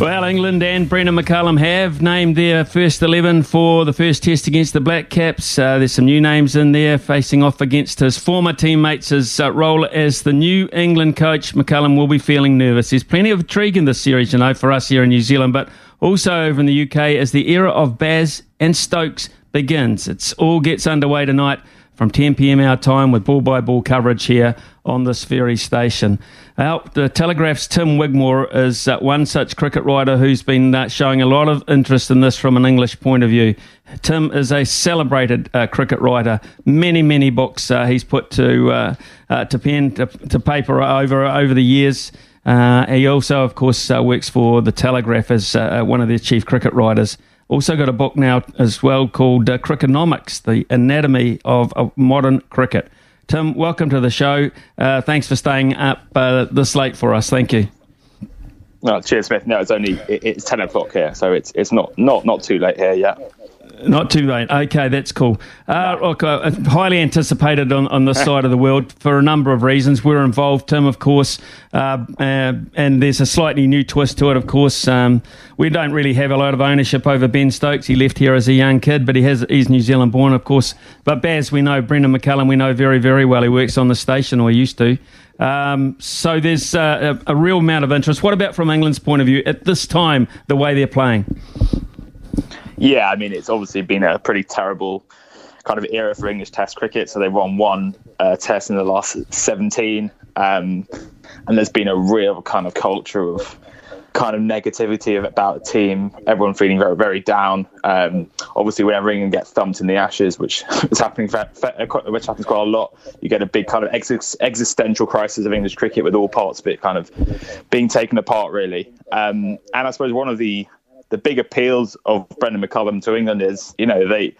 Well, England and Brendon McCullum have named their first 11 for the first test against the Black Caps. Uh, there's some new names in there facing off against his former teammates. His uh, role as the new England coach, McCullum will be feeling nervous. There's plenty of intrigue in this series, you know, for us here in New Zealand, but also over in the UK as the era of Baz and Stokes begins. It all gets underway tonight from 10 p.m. our time with ball by ball coverage here on this very station. Now, the Telegraph's Tim Wigmore is uh, one such cricket writer who's been uh, showing a lot of interest in this from an English point of view. Tim is a celebrated uh, cricket writer. Many, many books uh, he's put to uh, uh, to pen to, to, paper over over the years. he also, of course, works for the Telegraph as one of their chief cricket writers. Also got a book now as well called uh, The Anatomy of, of Modern Cricket. Tim, welcome to the show. Uh, thanks for staying up uh, this late for us. Thank you. No, cheers, Smith. No, it's only it, it's ten o'clock here, so it's it's not not not too late here yet. Not too late. Okay, that's cool. Uh, look, uh, highly anticipated on, on this side of the world for a number of reasons. We're involved, Tim, of course, uh, uh, and there's a slightly new twist to it, of course. Um, we don't really have a lot of ownership over Ben Stokes. He left here as a young kid, but he has he's New Zealand born, of course. But Baz, we know Brendon McCullum, we know very, very well. He works on the station, or used to. Um, so there's uh, a, a real amount of interest. What about from England's point of view at this time, the way they're playing? Yeah, I mean, it's obviously been a pretty terrible kind of era for English Test cricket. So they've won one uh, Test in the last 17, um, and there's been a real kind of culture of kind of negativity about the team. Everyone feeling very, very down. Um, obviously, whenever England gets thumped in the Ashes, which is happening, which happens quite a lot, you get a big kind of ex- existential crisis of English cricket with all parts of it kind of being taken apart, really. Um, and I suppose one of the the big appeals of Brendon McCullum to England is, you know, they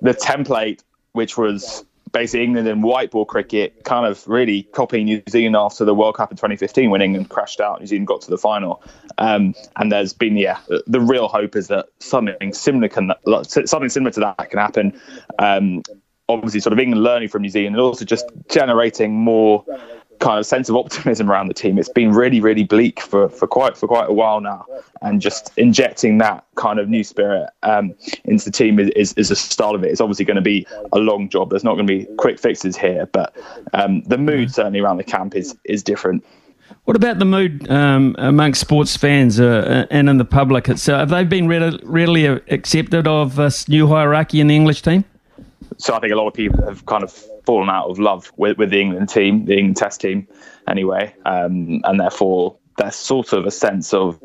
the template which was basically England in white ball cricket, kind of really copying New Zealand after the World Cup in 2015 when England crashed out, New Zealand got to the final. Um, and there's been, yeah, the, the, real hope is that something similar can something similar to that can happen. Um, obviously, sort of England learning from New Zealand and also just generating more kind of sense of optimism around the team. It's been really, really bleak for, for quite for quite a while now, and just injecting that kind of new spirit um, into the team is, is, is the start of it. It's obviously going to be a long job. There's not going to be quick fixes here, but um, the mood certainly around the camp is is different. What about the mood um, amongst sports fans uh, and in the public itself? Have they been readily, readily accepted of this new hierarchy in the English team? So I think a lot of people have kind of fallen out of love with, with the England team, the England Test team, anyway, um, and therefore there's sort of a sense of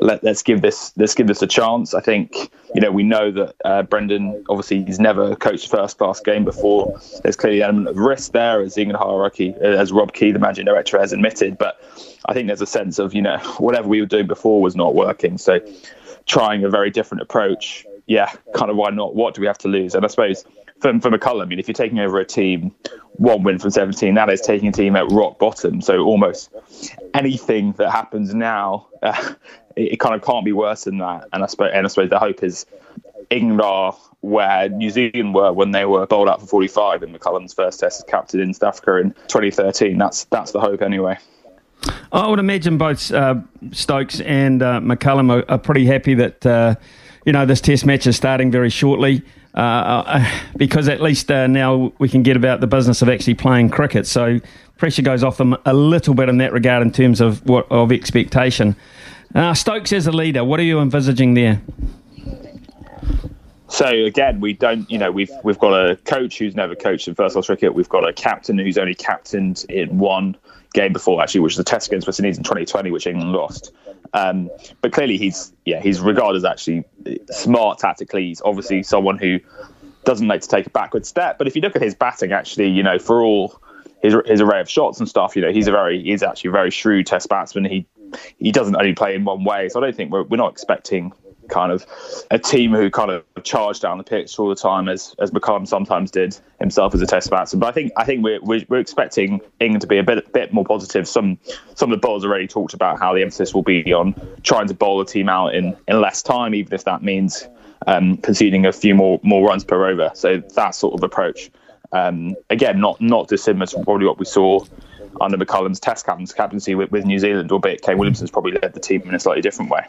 let, us give this let's give this a chance. I think you know we know that uh, Brendon obviously he's never coached first class game before. There's clearly an element of risk there as England hierarchy, as Rob Key, the managing director, has admitted. But I think there's a sense of you know whatever we were doing before was not working. So trying a very different approach, yeah, kind of why not? What do we have to lose? And I suppose for, for McCullum, I mean, if you're taking over a team, one win from 17, that is taking a team at rock bottom. So almost anything that happens now, uh, it, it, kind of can't be worse than that. And I suppose, and I suppose the hope is England are where New Zealand were when they were bowled out for 45 in McCullum's first test as captain in South Africa in 2013. That's that's the hope anyway. I would imagine both uh, Stokes and uh, McCullum are, are, pretty happy that uh, you know this Test match is starting very shortly. Uh, uh, because at least uh, now we can get about the business of actually playing cricket. So pressure goes off them a little bit in that regard in terms of what of expectation. Uh, Stokes as a leader, what are you envisaging there? So again, we don't, you know, we've we've got a coach who's never coached in first class cricket. We've got a captain who's only captained in one game before, actually, which was the test against West Indies in 2020, which England lost. Um, but clearly, he's yeah, he's regarded as actually smart tactically. He's obviously someone who doesn't like to take a backward step. But if you look at his batting, actually, you know, for all his his array of shots and stuff, you know, he's a very he's actually a very shrewd test batsman. He he doesn't only play in one way, so I don't think we're we're not expecting kind of a team who kind of charge down the pitch all the time, as as McCullum sometimes did himself as a Test batsman. But I think I think we're we're, we're expecting England to be a bit bit more positive. Some some of the bowlers already talked about how the emphasis will be on trying to bowl the team out in in less time, even if that means um, conceding a few more more runs per over. So that sort of approach. Um, again, not not dissimilar to probably what we saw under McCullum's Test captaincy with, with New Zealand, albeit Kane Williamson's probably led the team in a slightly different way.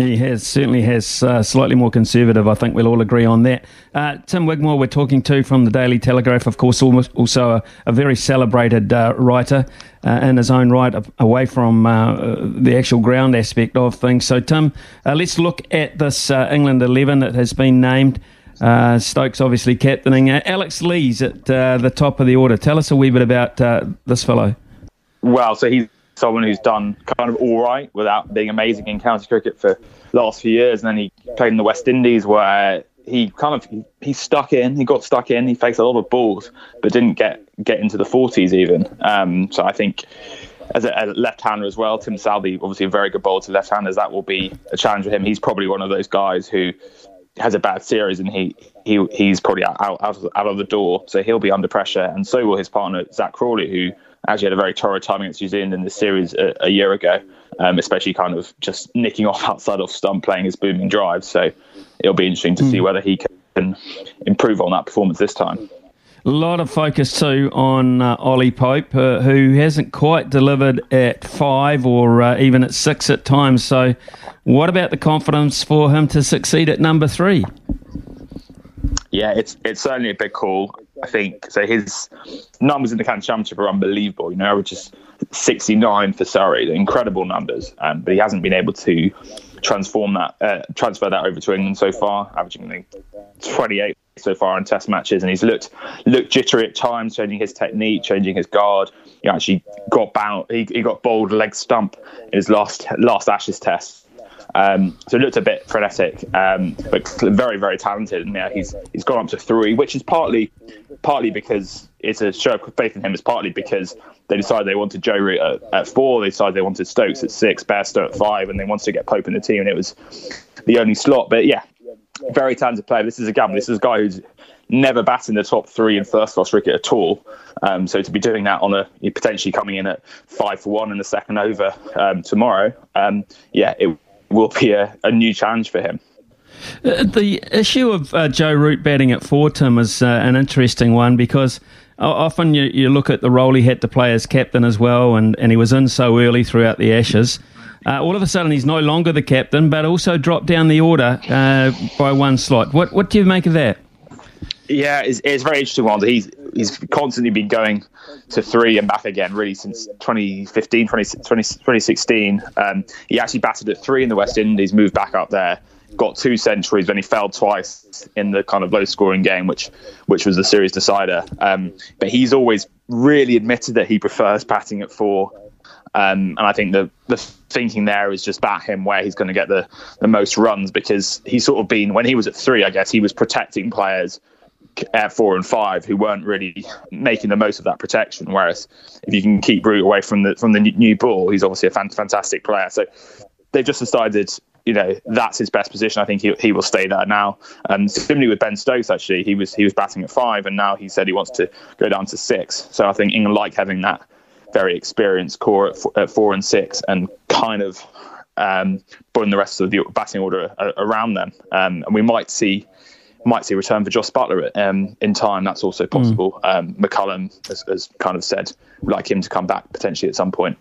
He has certainly has uh, slightly more conservative. I think we'll all agree on that. Uh, Tim Wigmore, we're talking to from the Daily Telegraph, of course, also a, a very celebrated uh, writer uh, in his own right, away from uh, the actual ground aspect of things. So, Tim, uh, let's look at this England eleven that has been named. Stokes obviously captaining. Alex Lees at the top of the order. Tell us a wee bit about this fellow. Well, so he's someone who's done kind of all right without being amazing in county cricket for the last few years. And then he played in the West Indies where he kind of he, stuck in, he got stuck in, he faced a lot of balls, but didn't get get into the 40s even. Um, so I think as a, a left-hander as well, Tim Southee, obviously a very good bowler to left-handers. That will be a challenge for him. He's probably one of those guys who has a bad series and he he he's probably out out, out of the door. So he'll be under pressure, and so will his partner Zak Crawley, who actually had a very torrid time against New Zealand in this series a, a year ago, um, especially kind of just nicking off outside off stump, playing his booming drive. So it'll be interesting to mm. see hmm. whether he can improve on that performance this time. A lot of focus too on uh, Ollie Pope, uh, who hasn't quite delivered at five or uh, even at six at times. So, what about the confidence for him to succeed at number three? Yeah, it's it's certainly a big call. I think so. His numbers in the County Championship are unbelievable. You know, just 69 for Surrey, incredible numbers. Um, but he hasn't been able to transform that, uh, transfer that over to England so far, averaging 28 so far in Test matches, and he's looked looked jittery at times, changing his technique, changing his guard. He actually got bound, he, he got bowled leg stump in his last last Ashes Test um, so it looked a bit frenetic, um, but very, very talented. And yeah, he's he's gone up to three, which is partly partly because it's a show of faith in him. It's partly because they decided they wanted Joe Root at, at, four. They decided they wanted Stokes at six, Bairstow at five, and they wanted to get Pope in the team, and it was the only slot. But yeah, very talented player. This is a gamble. This is a guy who's never batted in the top three in first class cricket at all. Um, so to be doing that on a potentially coming in at five for one in the second over um, tomorrow, um, yeah, it will be a, a new challenge for him. Uh, the issue of uh, Joe Root batting at four, Tim, is uh, an interesting one because often you, you look at the role he had to play as captain as well, and, and he was in so early throughout the Ashes. Uh, all of a sudden, he's no longer the captain, but also dropped down the order uh, by one slot. What what do you make of that? Yeah, it's, it's very interesting one. He's he's constantly been going to three and back again, really, since 2015, 20, 2016. Um, he actually batted at three in the West Indies, moved back up there, got two centuries, then he fell twice in the kind of low scoring game, which which was the series decider. Um, but he's always really admitted that he prefers batting at four. Um, and I think the the thinking there is just bat him where he's going to get the, the most runs because he's sort of been when he was at three, I guess he was protecting players at four and five who weren't really making the most of that protection. Whereas if you can keep Root away from the from the new ball, he's obviously a fantastic player. So they've just decided, you know, that's his best position. I think he, he will stay there now. And um, similarly with Ben Stokes, actually, he was he was batting at five, and now he said he wants to go down to six. So I think England like having that very experienced core at four, at four and six, and kind of um, putting the rest of the batting order around them. Um, and we might see might see a return for Jos Buttler um, in time. That's also hmm. possible. Mm. Um, McCullum has, has, kind of said like him to come back potentially at some point.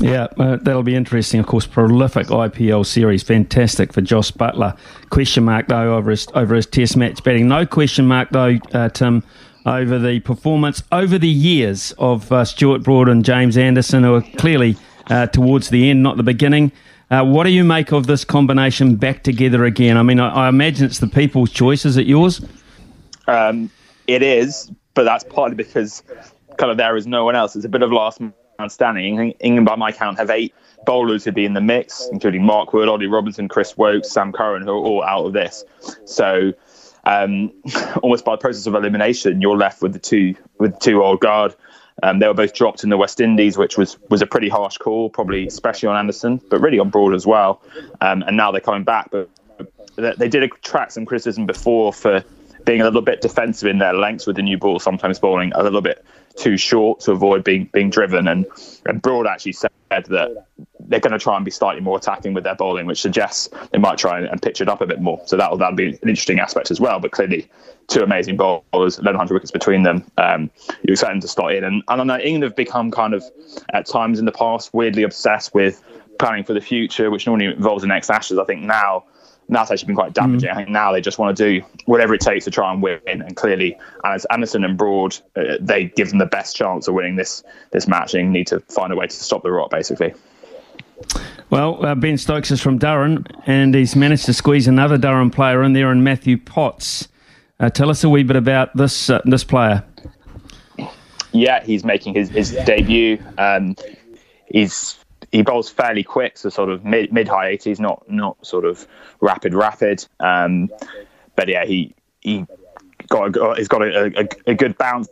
Yeah, uh, that'll be interesting. Of course, prolific IPL series, fantastic for Josh Buttler. Question mark though over his over his Test match batting. No question mark though, uh, Tim, over the performance over the years of uh, Stuart Broad and James Anderson, who are clearly uh, towards the end, not the beginning. Uh, what do you make of this combination back together again? I mean, I, I imagine it's the people's choice. Is it yours? Um, it is, but that's partly because kind of there is no one else. It's a bit of last man standing. England, by my count, have eight bowlers who'd be in the mix, including Mark Wood, Ollie Robinson, Chris Woakes, Sam Curran, who are all out of this. So um, almost by the process of elimination, you're left with the two with two old guard. Um, they were both dropped in the West Indies, which was was a pretty harsh call, probably especially on Anderson, but really on Broad as well. Um, and now they're coming back, but they did attract some criticism before for being a little bit defensive in their lengths with the new ball, sometimes bowling a little bit too short to avoid being being driven. And, and Broad actually said that they're going to try and be slightly more attacking with their bowling, which suggests they might try and, and pitch it up a bit more. So that'll that'll be an interesting aspect as well. But clearly, two amazing bowlers, 1,100 wickets between them. Um, you expect them to start in, and, and I know England have become kind of at times in the past weirdly obsessed with planning for the future, which normally involves the next Ashes. I think now that's actually been quite damaging. Mm. I think now they just want to do whatever it takes to try and win. And clearly, as Anderson and Broad, uh, they give them the best chance of winning this this match and need to find a way to stop the rot, basically. Well, uh, Ben Stokes is from Durham, and he's managed to squeeze another Durham player in there, in Matthew Potts. Uh, tell us a wee bit about this uh, this player. Yeah, he's making his, his debut. Um, he's he bowls fairly quick, so sort of mid mid high eighties, not not sort of rapid rapid. Um, but yeah, he he got a, he's got a, a, a good bounce.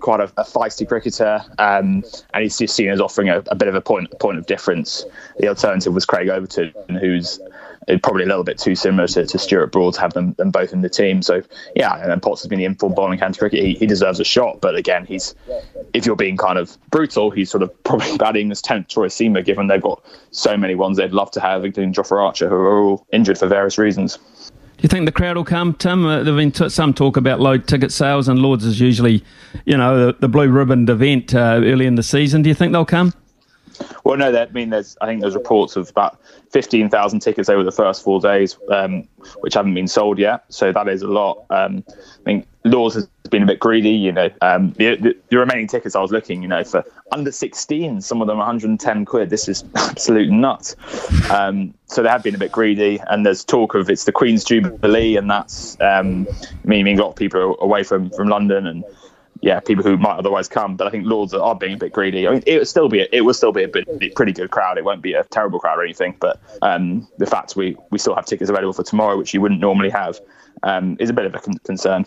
Quite a, a feisty cricketer, um, and he's just seen as offering a, bit of a point point of difference. The alternative was Craig Overton, who's probably a little bit too similar to, to Stuart Broad to have them, them both in the team. So yeah, and then Potts has been the informed bowling county cricket. He, he deserves a shot, but again, he's if you're being kind of brutal, he's sort of probably batting as tenth Troy Seamer, given they've got so many ones they'd love to have, including Jofra Archer, who are all injured for various reasons. Do you think the crowd will come, Tim? Uh, there've been t- some talk about low ticket sales, and Lords is usually, you know, the, the blue ribbon event uh, early in the season. Do you think they'll come? Well, no, that I mean there's I think there's reports of about fifteen thousand tickets over the first four days, um, which haven't been sold yet. So that is a lot. Um, I mean, Lords has been a bit greedy. You know, um, the, the, the, remaining tickets I was looking, you know, for under 16, some of them 110 quid. This is absolute nuts. Um, so they have been a bit greedy, and there's talk of it's the Queen's Jubilee, and that's um, meaning a lot of people are away from from London and yeah, people who might otherwise come. But I think Lords are being a bit greedy. I mean, it would still be a, it will still be a bit, pretty good crowd. It won't be a terrible crowd or anything. But um, the fact we we still have tickets available for tomorrow, which you wouldn't normally have, um, is a bit of a con- concern.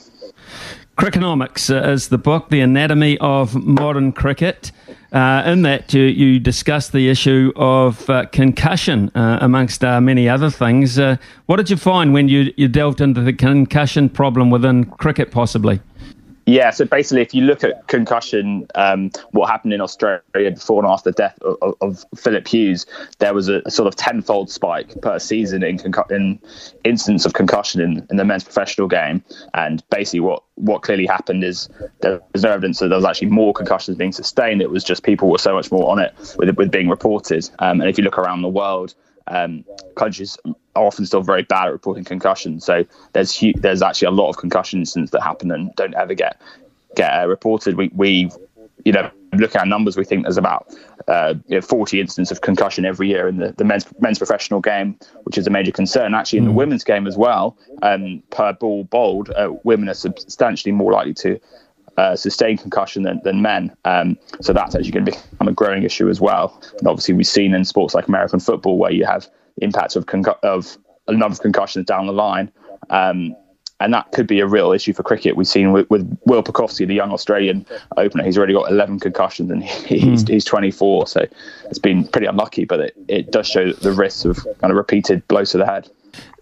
Crickonomics uh, is the book, The Anatomy of Modern Cricket. Uh, in that, you, you discuss the issue of uh, concussion, uh, amongst uh, many other things. Uh, what did you find when you, you delved into the concussion problem within cricket, possibly? Yeah, so basically, if you look at concussion, um, what happened in Australia before and after the death of, of Philip Hughes, there was a, a, sort of tenfold spike per season in, concu- in of concussion in, in, the men's professional game. And basically, what, what clearly happened is there was no evidence that there was actually more concussions being sustained. It was just people were so much more on it with, with being reported. Um, and if you look around the world, um, countries are often still very bad at reporting concussions. So there's there's actually a lot of concussion incidents that happen and don't ever get get uh, reported. We we you know look at our numbers, we think there's about uh, you know, 40 incidents of concussion every year in the, the men's men's professional game, which is a major concern. Actually, in the mm. women's game as well, um, per ball bowled, uh, women are substantially more likely to uh, sustain concussion than, than men. Um, so that's actually going to become a growing issue as well. And obviously, we've seen in sports like American football where you have impacts of, concu- of a number of concussions down the line. Um, and that could be a real issue for cricket. We've seen with, with Will Pucovski, the young Australian opener, he's already got 11 concussions and he's, mm. he's 24. So it's been pretty unlucky, but it, it does show the risks of kind of repeated blows to the head.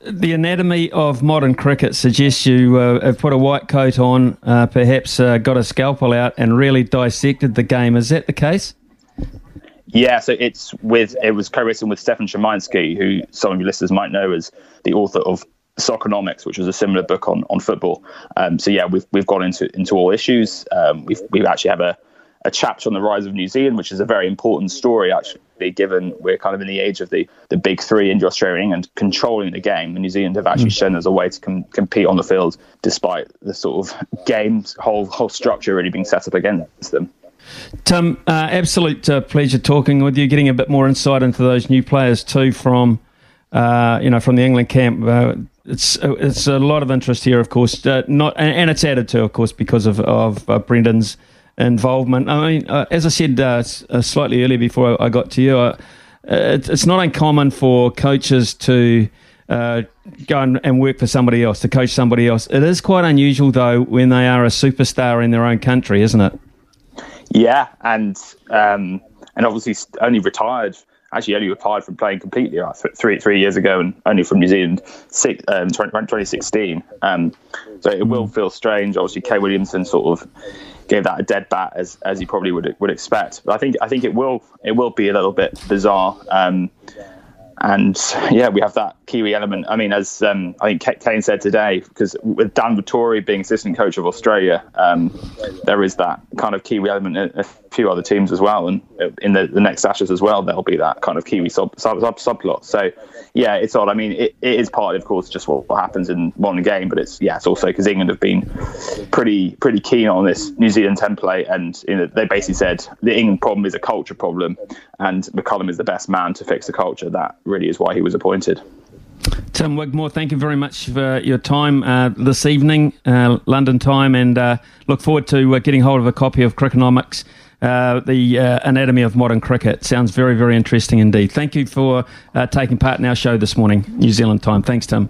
The anatomy of modern cricket suggests you uh, have put a white coat on, uh, perhaps uh, got a scalpel out, and really dissected the game. Is that the case? Yeah, so it's with it was co-written with Stefan Szymański, who some of your listeners might know as the author of Soccernomics, which was a similar book on, on football. Um, so yeah, we've we've gone into into all issues. Um, we've we actually have a, a chapter on the rise of New Zealand, which is a very important story actually given we're kind of in the age of the, the big three in Australia and England controlling the game. And New Zealand have actually mm. shown there's a way to com- compete on the field despite the sort of game's whole whole structure really being set up against them. Tim, uh, absolute uh, pleasure talking with you, getting a bit more insight into those new players too from, uh, you know, from the England camp. Uh, it's it's a lot of interest here, of course, uh, not and, it's added to, of course, because of of uh, Brendon's involvement. I mean, as I said slightly earlier before I got to you, it's not uncommon for coaches to. go and, and, work for somebody else, to coach somebody else. It is quite unusual, though, when they are a superstar in their own country, isn't it? Yeah, and um, and obviously only retired. Actually, only retired from playing completely uh, three three years ago, and only from New Zealand six, um, 2016. Um, so it will feel strange. Obviously, Kane Williamson sort of gave that a dead bat as as he probably would would expect. But I think I think it will it will be a little bit bizarre. Um, and yeah, we have that Kiwi element. I mean, as um, I think Kane said today, because with Dan Vettori being assistant coach of Australia, um, there is that kind of Kiwi element in a few other teams as well, and in the, the next Ashes as well, there'll be that kind of Kiwi sub, sub, sub subplot. So yeah, it's odd. I mean, it, it is partly, of course, just what, what happens in one game, but it's yeah, it's also because England have been pretty pretty keen on this New Zealand template, and you know, they basically said the England problem is a culture problem, and McCullum is the best man to fix the culture. That really is why he was appointed. Tim Wigmore, thank you very much for your time uh, this evening, uh, London time, and uh, look forward to uh, getting hold of a copy of Crickonomics, uh, the uh, Anatomy of Modern Cricket. Sounds very, very interesting indeed. Thank you for taking part in our show this morning, New Zealand time. Thanks, Tim.